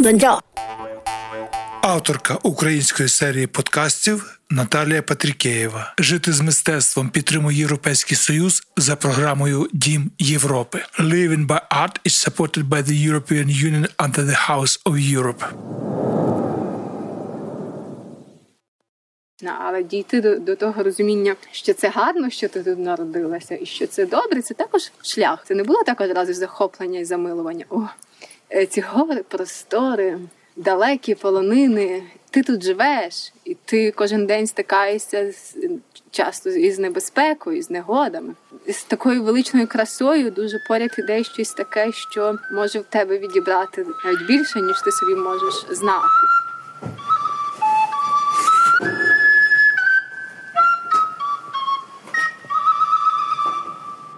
Донця, Авторка української серії подкастів Наталія Патрікеєва. Жити з мистецтвом підтримує Європейський Союз за програмою Дім Європи. Living by Art is supported by the European Union under the House of Europe. Ну, Але дійти до, до того розуміння, що це гарно, що ти тут народилася, і що це добре, це також шлях. Це не було так одразу захоплення і замилування. О, ці гори, простори, далекі полонини. Ти тут живеш, і ти кожен день стикаєшся з часто із небезпекою, з негодами. З такою величною красою дуже поряд іде щось таке, що може в тебе відібрати навіть більше, ніж ти собі можеш знати.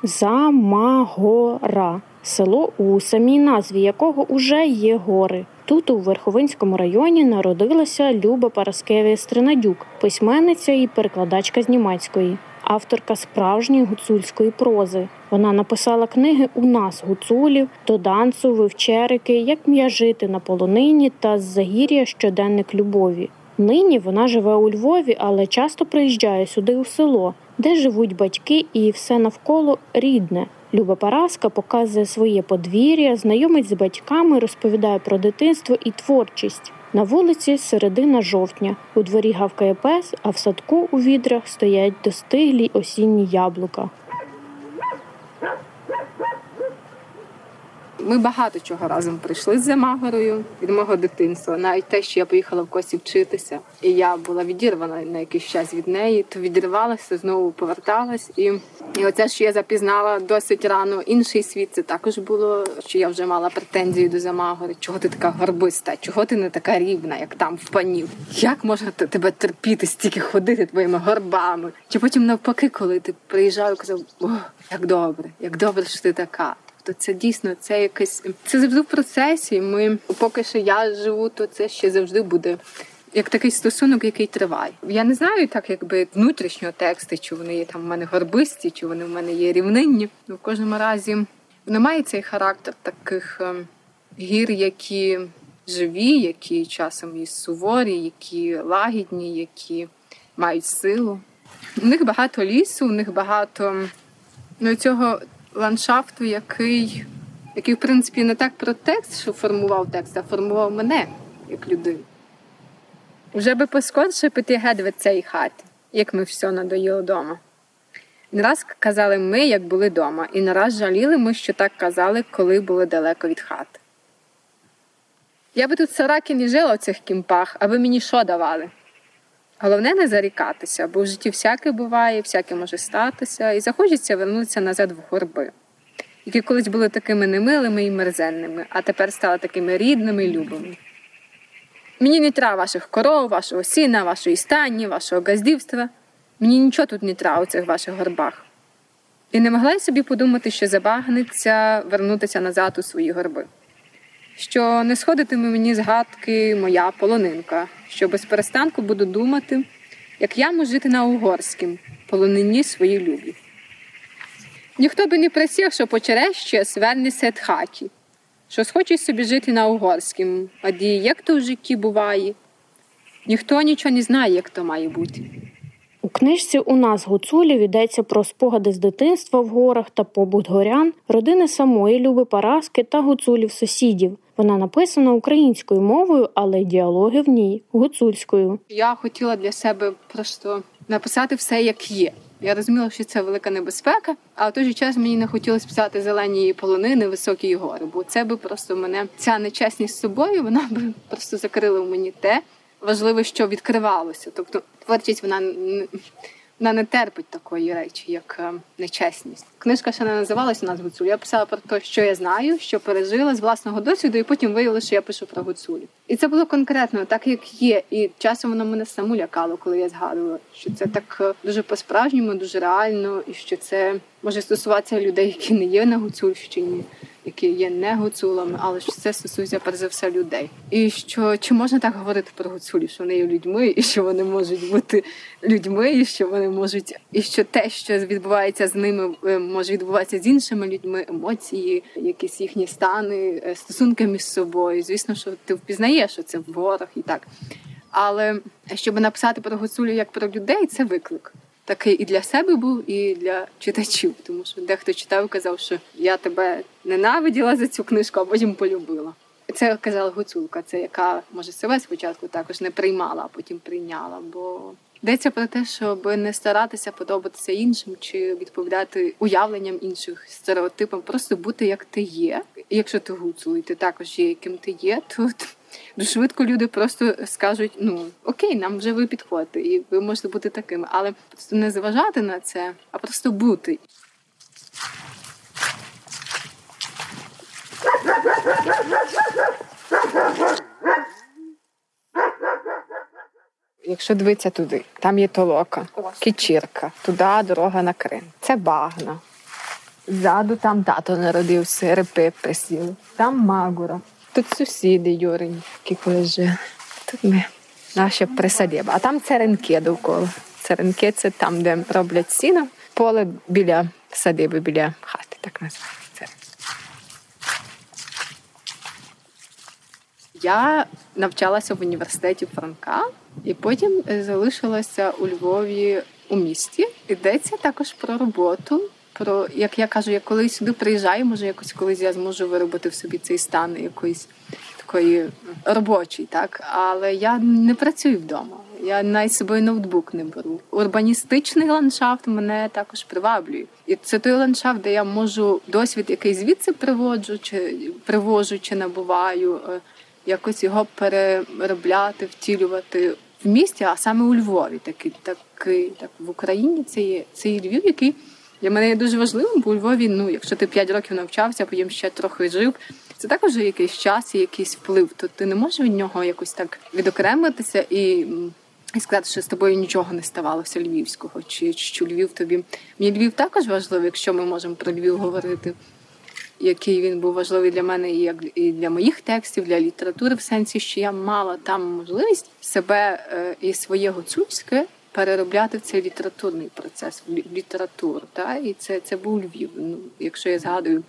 Замагора село, у самій назві якого уже є гори. Тут, у Верховинському районі, народилася Люба Параскевія Стринадюк, письменниця і перекладачка з німецької, авторка справжньої гуцульської прози. Вона написала книги У нас гуцулів, до данцу, вивчерики, як м'яжити на полонині та з загір'я щоденник любові. Нині вона живе у Львові, але часто приїжджає сюди у село, де живуть батьки і все навколо рідне. Люба Параска показує своє подвір'я, знайомить з батьками, розповідає про дитинство і творчість. На вулиці середина жовтня. У дворі гавкає пес, а в садку у відрах стоять достиглі осінні яблука. Ми багато чого разом прийшли з Замагорою від мого дитинства. Навіть те, що я поїхала в Косі вчитися, і я була відірвана на якийсь час від неї, то відривалася, знову поверталась. І, і оце, що я запізнала досить рано інший світ, це також було, що я вже мала претензії до Замагори. Чого ти така горбиста? Чого ти не така рівна, як там в панів? Як можна тебе терпіти, стільки ходити твоїми горбами? Чи потім навпаки, коли ти приїжджав казав, о, як добре, як добре, що ти така. То це дійсно це якесь це завжди в процесі. Ми поки що я живу, то це ще завжди буде як такий стосунок, який триває. Я не знаю так, якби внутрішнього тексту, чи вони є там в мене горбисті, чи вони в мене є рівнинні. Ну, в кожному разі воно має цей характер таких ем, гір, які живі, які часом і суворі, які лагідні, які мають силу. У них багато лісу, у них багато ну, цього ландшафту, який, який, в принципі, не так про текст, що формував текст, а формував мене як людину. Вже би поскорше піти геть від цієї хати, як ми все надоїли вдома. Не раз казали ми, як були вдома, і не раз жаліли ми, що так казали, коли були далеко від хати. Я би тут сараки не жила в цих кімпах, аби мені що давали. Головне не зарікатися, бо в житті всяке буває, всяке може статися, і захочеться вернутися назад в горби, які колись були такими немилими і мерзенними, а тепер стали такими рідними і любими. Мені не треба ваших коров, вашого сіна, вашої стані, вашого газдівства. Мені нічого тут не треба у цих ваших горбах. І не могла й собі подумати, що забагнеться вернутися назад у свої горби. Що не сходитиме мені згадки моя полонинка, що без перестанку буду думати, як я можу жити на угорськім, полонині свої любі. Ніхто би не присів, що почерещує свернеться від хаті, що схоче собі жити на угорськім, а ді, як то в житті буває. Ніхто нічого не знає, як то має бути. У книжці У нас гуцулів йдеться про спогади з дитинства в горах та побут горян, родини самої Люби Параски та гуцулів сусідів. Вона написана українською мовою, але діалоги в ній гуцульською. Я хотіла для себе просто написати все, як є. Я розуміла, що це велика небезпека, а в той же час мені не хотілося писати зелені полонини, високі гори, бо це би просто мене ця нечесність з собою, вона би просто закрила в мені те важливе, що відкривалося. Тобто творчість вона вона не терпить такої речі, як е, нечесність. Книжка ще не називалась у нас Гуцулі. Я писала про те, що я знаю, що пережила з власного досвіду, і потім виявилося, що я пишу про Гуцулі. І це було конкретно, так як є. І часом воно мене саму лякало, коли я згадувала, що це так е, дуже по-справжньому, дуже реально, і що це може стосуватися людей, які не є на Гуцульщині які є не гуцулами, але що це стосується перш за все людей. І що чи можна так говорити про гуцулів, що вони є людьми, і що вони можуть бути людьми, і що вони можуть, і що те, що відбувається з ними, е, може відбуватися з іншими людьми, емоції, якісь їхні стани, е, стосунки між собою. Звісно, що ти впізнаєш, що це ворог і так. Але щоб написати про гуцулів як про людей, це виклик такий і для себе був, і для читачів. Тому що дехто читав і казав, що я тебе ненавиділа за цю книжку, а потім полюбила. Це казала Гуцулка, це яка може себе спочатку також не приймала, а потім прийняла. Бо йдеться про те, щоб не старатися подобатися іншим чи відповідати уявленням інших стереотипам, просто бути як ти є. І якщо ти гуцул, і ти також є, яким ти є, то дуже швидко люди просто скажуть: ну окей, нам вже ви підходите, і ви можете бути такими, але просто не зважати на це, а просто бути. Якщо дивитися туди, там є толока, кічірка, туди дорога на Крим. Це багна. Ззаду там тато народився, репи присіли. Там Магура. Тут сусіди Юринь, які коли жили. Тут ми наша присадіба. А там церенки довкола. Церенки це там, де роблять сіно, поле біля садиби, біля хати, так називається. Я навчалася в університеті Франка і потім залишилася у Львові у місті. Йдеться також про роботу про як я кажу, я коли сюди приїжджаю, може якось колись я зможу виробити в собі цей стан якоїсь такої робочий, так але я не працюю вдома. Я навіть собою ноутбук не беру. Урбаністичний ландшафт мене також приваблює, і це той ландшафт, де я можу досвід, який звідси приводжу, чи привожу, чи набуваю, е, якось його переробляти, втілювати в місті, а саме у Львові. Такий такий так в Україні. Це є це є Львів, який для мене є дуже важливим, бо у Львові, ну, якщо ти 5 років навчався, потім ще трохи жив, це також якийсь час і якийсь вплив. То ти не можеш від нього якось так відокремитися і і сказати, що з тобою нічого не ставалося львівського, чи що Львів тобі. Мені Львів також важливий, якщо ми можемо про Львів говорити, який він був важливий для мене і як і для моїх текстів, для літератури, в сенсі, що я мала там можливість себе е, і своє гуцульське переробляти цей літературний процес в літературу. Та? І це це був Львів. Ну, Якщо я згадую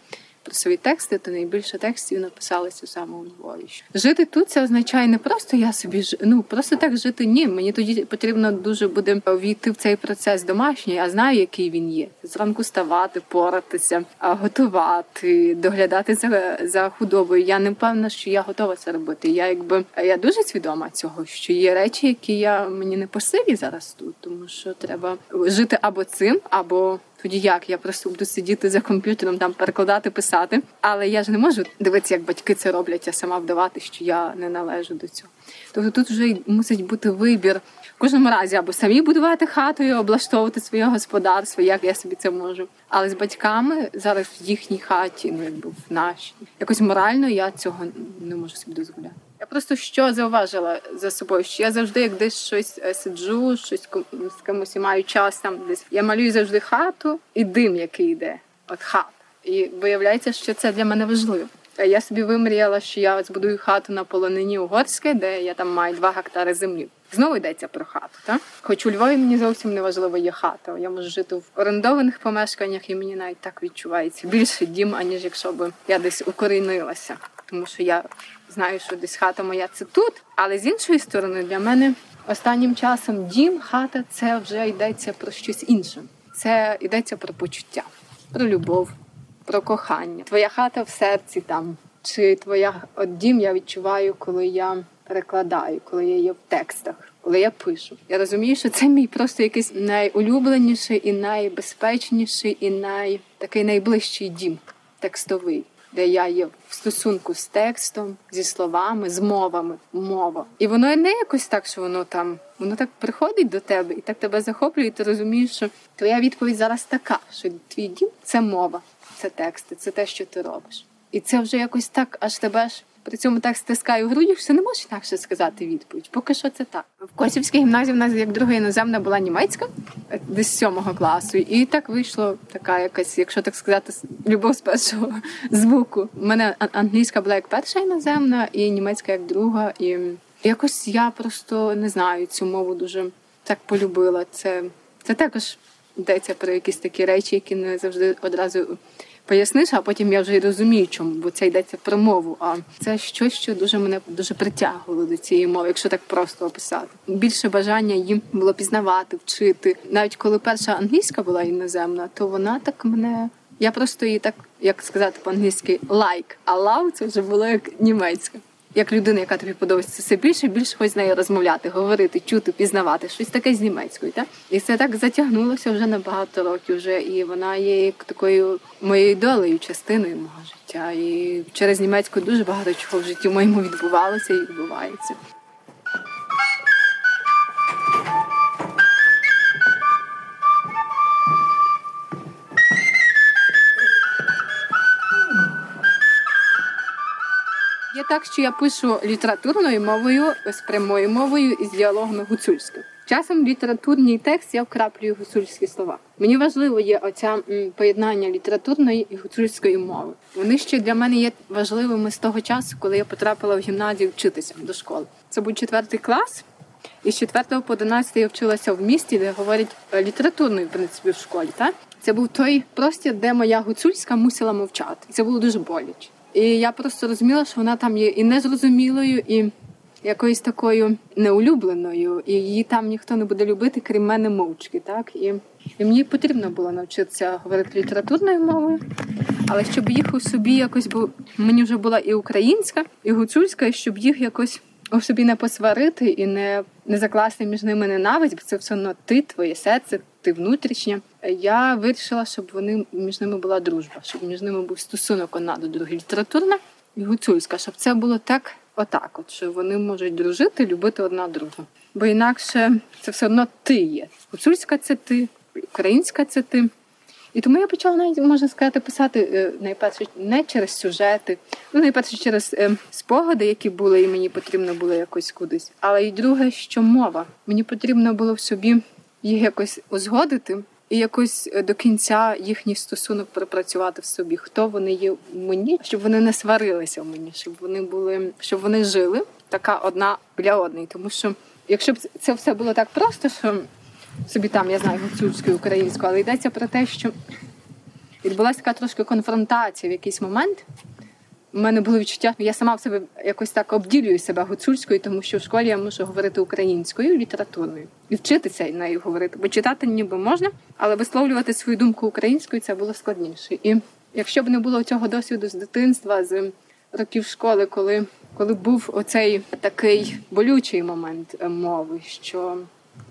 свої тексти, то найбільше текстів написалося саме у Львові. Жити тут це означає не просто я собі ж ну просто так жити. Ні, мені тоді потрібно дуже буде війти в цей процес домашній. Я знаю, який він є. Зранку ставати, поратися, готувати, доглядати за за худобою. Я не певна, що я готова це робити. Я якби я дуже свідома цього, що є речі, які я мені не по силі зараз тут, тому що треба жити або цим, або тоді як я просто буду сидіти за комп'ютером, там перекладати, писати. Але я ж не можу дивитися, як батьки це роблять, а сама вдавати, що я не належу до цього. Тобто тут вже мусить бути вибір в кожному разі або самі будувати хату і облаштовувати своє господарство, як я собі це можу. Але з батьками зараз в їхній хаті, ну якби в нашій, якось морально я цього не можу собі дозволяти. Просто що зауважила за собою, що я завжди, як десь щось е, сиджу, щось з кимось маю час там десь. Я малюю завжди хату і дим, який йде. От хат. І виявляється, що це для мене важливо. Я собі вимріяла, що я збудую хату на полонині Угорське, де я там маю два гектари землі. Знову йдеться про хату. Так? Хоч у Львові мені зовсім не важливо є хата. Я можу жити в орендованих помешканнях, і мені навіть так відчувається більше дім, аніж якщо б я десь укорінилася. Тому що я знаю, що десь хата моя це тут. Але з іншої сторони, для мене останнім часом дім, хата це вже йдеться про щось інше. Це йдеться про почуття, про любов, про кохання. Твоя хата в серці там. Чи твоя от дім я відчуваю, коли я перекладаю, коли я є в текстах, коли я пишу. Я розумію, що це мій просто якийсь найулюбленіший і найбезпечніший, і най такий найближчий дім текстовий. Де я є в стосунку з текстом, зі словами, з мовами, мова. І воно не якось так, що воно там, воно так приходить до тебе і так тебе захоплює, і ти розумієш, що твоя відповідь зараз така, що твій дім це мова, це тексти, це те, що ти робиш. І це вже якось так, аж тебе ж при цьому так стискає у грудях, що не можеш інакше сказати відповідь. Поки що це так. В Косівській гімназії в нас як друга іноземна була німецька, десь сьомого класу. І так вийшло така якась, якщо так сказати, любов з першого звуку. У мене англійська була як перша іноземна, і німецька як друга. І якось я просто не знаю цю мову дуже так полюбила. Це, це також йдеться про якісь такі речі, які не завжди одразу поясниш, а потім я вже й розумію, чому, бо це йдеться про мову. А це щось, що дуже мене дуже притягувало до цієї мови, якщо так просто описати. Більше бажання їм було пізнавати, вчити. Навіть коли перша англійська була іноземна, то вона так мене. Я просто її так, як сказати по-англійськи, like, а love це вже було як німецька. Як людина, яка тобі подобається все більше, більше хоч з нею розмовляти, говорити, чути, пізнавати, щось таке з німецькою. Так? І це так затягнулося вже на багато років вже, і вона є як такою моєю долею, частиною мого життя. І через німецьку дуже багато чого в житті моєму відбувалося і відбувається. Так, що я пишу літературною мовою з прямою мовою і з діалогами гуцульською. Часом літературний текст я вкраплюю гуцульські слова. Мені важливо є оця поєднання літературної і гуцульської мови. Вони ще для мене є важливими з того часу, коли я потрапила в гімназію вчитися до школи. Це був четвертий клас. І з 4 по 11 я вчилася в місті, де говорять е, літературною, в принципі, в школі. Так? Це був той простір, де моя гуцульська мусила мовчати. Це було дуже боляче. І я просто розуміла, що вона там є і незрозумілою, і якоюсь такою неулюбленою, і її там ніхто не буде любити, крім мене мовчки. Так? І, і мені потрібно було навчитися говорити літературною мовою, але щоб їх у собі якось, бо мені вже була і українська, і гуцульська, і щоб їх якось у собі не посварити і не, не закласти між ними ненависть, бо це все одно ти, твоє серце, ти внутрішнє. Я вирішила, щоб вони між ними була дружба, щоб між ними був стосунок одна до другої літературна і гуцульська, щоб це було так, отак, от що вони можуть дружити, любити одна другу. Бо інакше це все одно ти є. Гуцульська це ти, українська це ти. І тому я почала навіть можна сказати писати е, найперше не через сюжети, ну найперше через е, спогади, які були, і мені потрібно було якось кудись. Але й друге, що мова. Мені потрібно було в собі їх якось узгодити і якось е, до кінця їхній стосунок пропрацювати в собі, хто вони є мені, щоб вони не сварилися в мені, щоб вони були, щоб вони жили така одна біля одної. Тому що якщо б це все було так просто, що собі там, я знаю, гуцульську, українську, але йдеться про те, що відбулася така трошки конфронтація в якийсь момент. У мене було відчуття, я сама в себе якось так обділюю себе гуцульською, тому що в школі я мушу говорити українською, літературною і вчитися нею говорити. Бо читати ніби можна, але висловлювати свою думку українською це було складніше. І якщо б не було цього досвіду з дитинства, з років школи, коли, коли був оцей такий болючий момент е, мови, що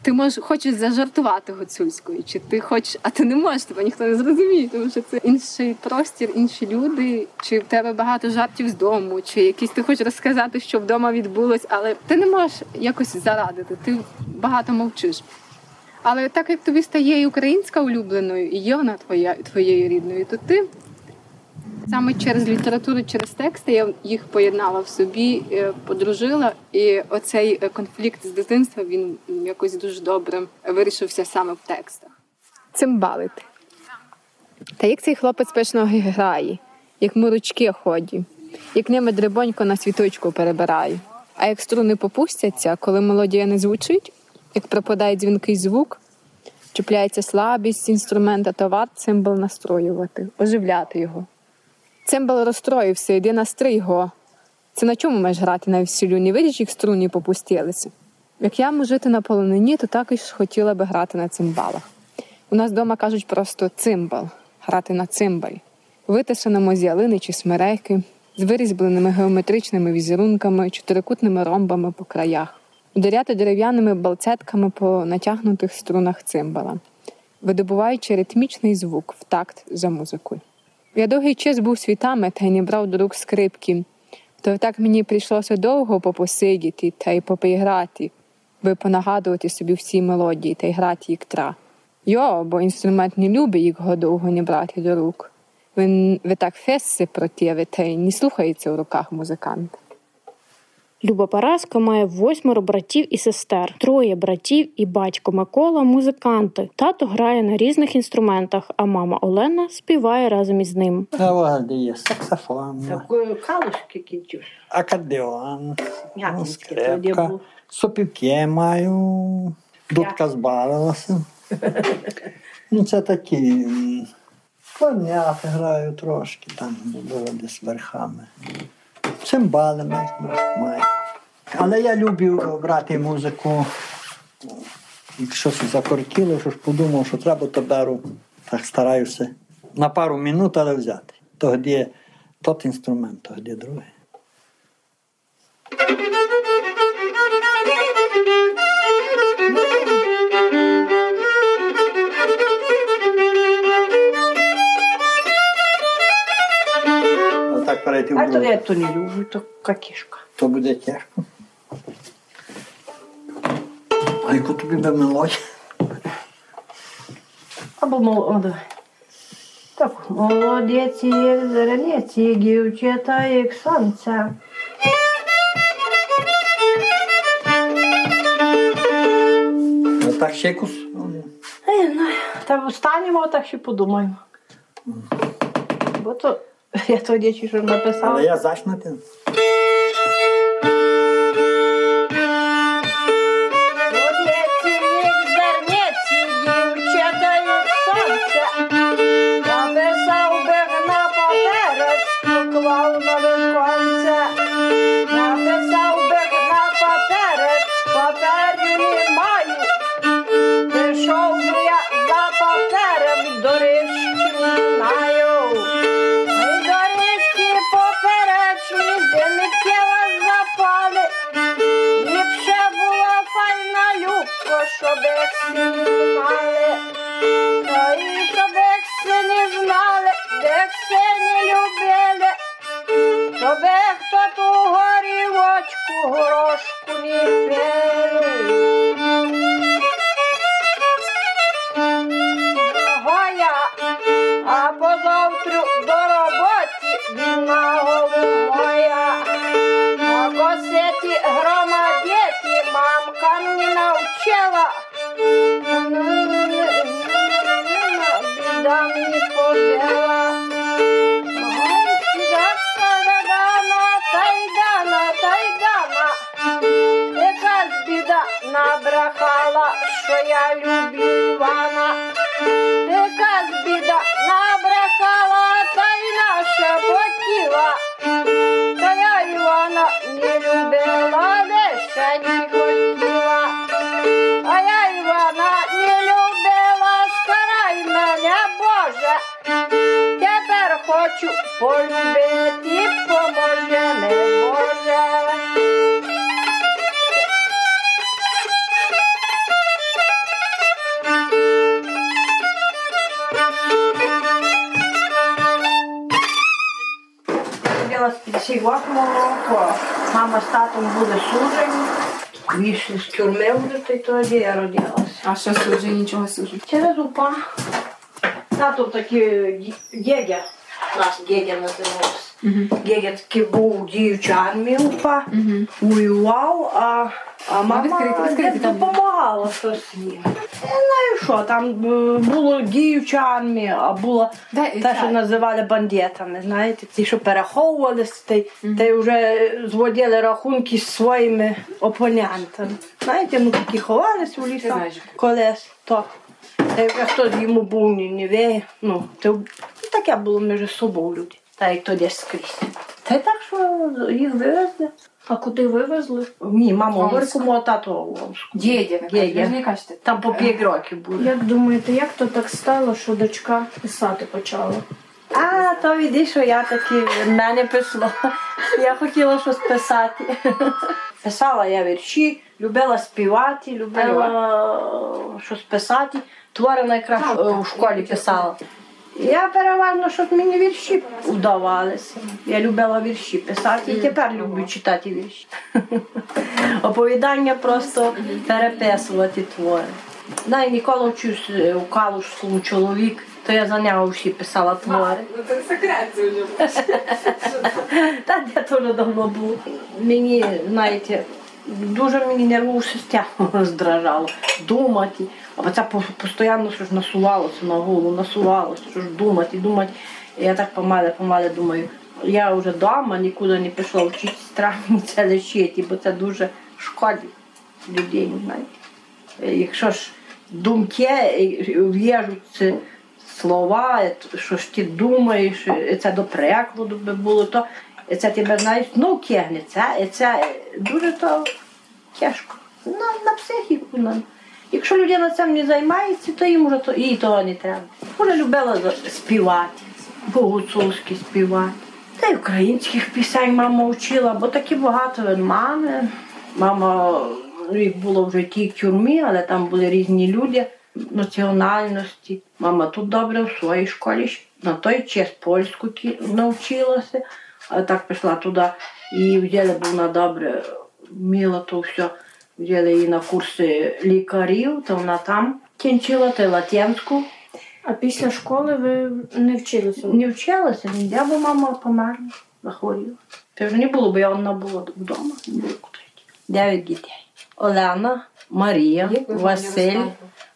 ти можеш хочеш зажартувати гуцульською, чи ти хочеш, а ти не можеш, тебе ніхто не зрозуміє, тому що це інший простір, інші люди, чи в тебе багато жартів з дому, чи якісь ти хочеш розказати, що вдома відбулось, але ти не можеш якось зарадити, ти багато мовчиш. Але так як тобі стає і українська улюбленою, і є вона твоя твоєю рідною, то ти саме через літературу, через тексти я їх поєднала в собі, е, подружила, і оцей е, конфлікт з дитинства він якось дуже добре вирішився саме в текстах. Цимбалити. Та як цей хлопець пишно грає, як морочки ході, як ними дрибонько на світочку перебирає. А як струни попустяться, коли мелодія не звучить, як пропадає дзвінкий звук, чіпляється слабість інструмента, то варт цимбал настроювати, оживляти його. Цимбал розстроївся, йди настрий його. Це на чому маєш грати на всілю? Не видиш, як струні попустилися? Як я можу жити на полонині, то також хотіла би грати на цимбалах. У нас вдома кажуть просто цимбал, грати на цимбалі, витисаному з ялини чи смерехи, з вирізбленими геометричними візерунками, чотирикутними ромбами по краях, ударяти дерев'яними балцетками по натягнутих струнах цимбала, видобуваючи ритмічний звук в такт за музикою. Я довгий час був світами та й не брав до рук скрипки. То так мені прийшлося довго попосидіти та й попіграти, би понагадувати собі всі мелодії та й грати їх тра. Йо, бо інструмент не любить його довго не брати до рук. Він ви так фесси протєви, та й не слухається у руках музиканта. Люба Параска має восьмеро братів і сестер, троє братів і батько Микола музиканти. Тато грає на різних інструментах, а мама Олена співає разом із ним. Є саксофон, Такою калушки кінчуш. акордеон, скрипка, сопівки маю, дудка збавилася. Ну, це такі. м, граю трошки, там було десь верхами. Цимбали маю. Але я люблю брати музику. Щось закортіло, що ж подумав, що треба, то беру. Так стараюся на пару минут, але взяти. Тоді тот інструмент, тоді другий. Отак А то я то не люблю, то какішка. То буде тяжко. А яку тобі би мелодію? Або молода. Так, молодець, як зеленець, і дівчата, як сонце. Отак ще якусь. А я знаю. Та встанемо, так ще подумаємо. Бо то я тоді чи що написала. Але я зачнути. Молодець, а мама з татом були сужені. Вийшли з тюрми вже то й тоді я родилася. А що служить, нічого служить? Через упа. Тато такий дядя, нас дядя називався. Дядя такий був діючий армії упа, воював, а, а мама допомагала щось їм. Я знаю що, там е, було діюча армія, а було Дай- те, що називали бандитами, знаєте, ті, що переховувалися, та, й- вже зводили рахунки з своїми опонентами. Знаєте, ну такі ховались у лісах колись, то. Та й хтось йому був не, не ну, таке було між собою люди, та як то десь скрізь. Та й так, що їх вивезли. А куди вивезли? Ні, мама. Горькому, а тато у Омску. Дєдя, Дєдя. не кажете. Там по 5 років було. Як думаєте, як то так стало, що дочка писати почала? А, то віди, що я таки в мене пішло. Я хотіла щось писати. Писала я вірші, любила співати, любила щось писати. Твори найкраще у школі писала. Я переважно, щоб мені вірші вдавалися. Я любила вірші писати і тепер люблю читати вірші. Оповідання просто переписувати твори. Знаю, ніколи вчусь е, у Калушському чоловік, то я за нього всі писала твори. Ну це секрет вже. Та де то вже давно було. Мені, знаєте, дуже мені нервову систему роздражало. Думати. А це постійно що ж насувалося на голову, насувалося, що ж думати, думати. І я так помале, помале думаю, я вже вдома нікуди не пішла вчитися, треба мені це лишити, бо це дуже шкодить людині, знаєте. Якщо ж думки в'яжуться слова, що ж ти думаєш, це до перекладу би було, то це тебе знаєш, ну це, е, це е, дуже то тяжко. На, на психіку. На. Якщо людина цим не займається, то їм вже то, їй того не треба. Вона любила співати, по-гуцульськи співати. Та й українських пісень мама вчила, бо такі багато мами. Мама ну, їх було в житті в тюрмі, але там були різні люди національності. Мама тут добре в своїй школі на той час польську навчилася, а так пішла туди і взяли, бо вона добре вміла то все. Взяли її на курси лікарів, то вона там кінчила та й латинську. А після школи ви не вчилися? Не вчилася ніде, бо мама померла, захворіла. Це вже не було, бо я одна була вдома, не було куди. Дев'ять дітей. Олена, Марія, Василь.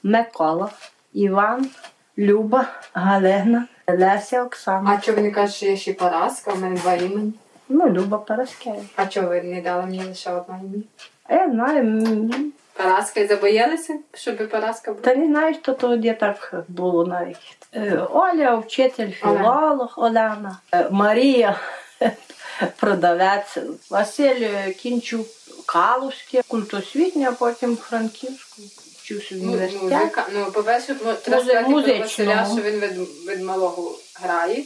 Микола, Іван, Люба, Галина, Леся, Оксана. А чого ви не кажете, що є ще Параска? У мене два імені. Ну, Люба Параскева. А чого ви не дали мені лише одне ім'я? А я знаю, м, Параска і забоялися, щоб Параска була? та не знаю, що тоді так було навіть. Е, Оля, вчитель, філолог, Олена, Е, Марія, продавець, Василь е, Кінчук, Калузьке, культосвітня, а потім Франківську. Вчився в Ну, університеті. Ну, сказати про музичного. Василя, що він від, від малого грає.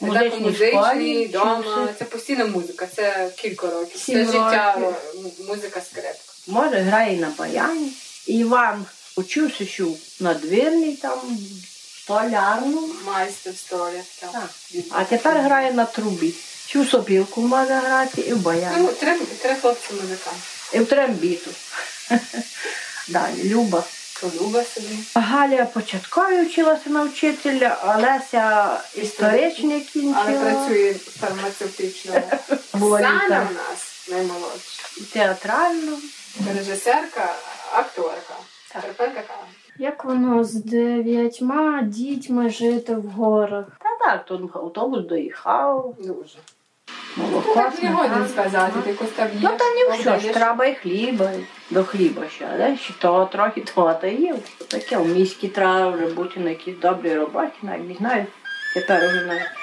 Музичний, школі вдома. вчився. Це постійна музика, це кілька років. Сім це життя років. музика скрипка. Може, грає на баяні. Іван учився ще в надвірній, там, столярну. Майстер столя. Так. Так. А тепер грає на трубі. Чи в сопілку може грати, і в баяні. Ну, три, три хлопці музиканти. І в трембіту. Далі, Люба. Полюба собі. Галя початкові вчилася на вчителя, Олеся історичний кінчила. Але працює фармацевтично. Лікар. у нас наймолодша. театрально. Режисерка, акторка. Терпенка кава. Як воно з дев'ятьма дітьми жити в горах? Та так, тут автобус доїхав, Дуже. Молоко. Ну, так не годен сказати, ти якось там є. Ну та ні все ж, треба і хліба, до хліба ще, да? ще того трохи того та є. Таке в міській треба вже бути на якійсь добрій роботі, навіть не знаю. Тепер уже навіть.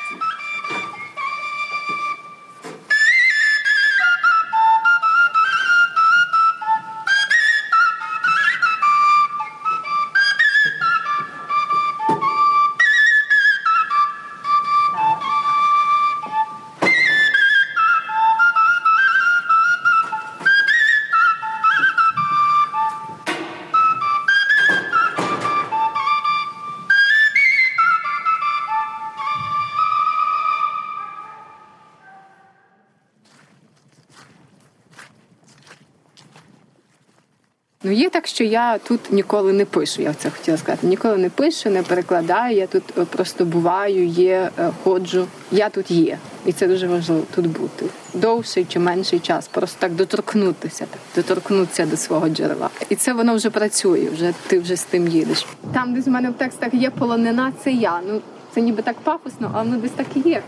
Ну є так, що я тут ніколи не пишу. Я це хотіла сказати. Ніколи не пишу, не перекладаю. Я тут е, просто буваю, є, е, ходжу. Я тут є, і це дуже важливо тут бути довший чи менший час. Просто так доторкнутися, так доторкнутися до свого джерела. І це воно вже працює. Вже ти вже з тим їдеш. Там, десь в мене в текстах є полонина, це я. Ну це ніби так пафосно, але воно десь так і є.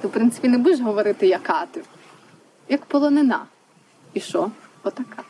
Ти, в принципі, не будеш говорити, яка ти, як полонина. І що? Отака. –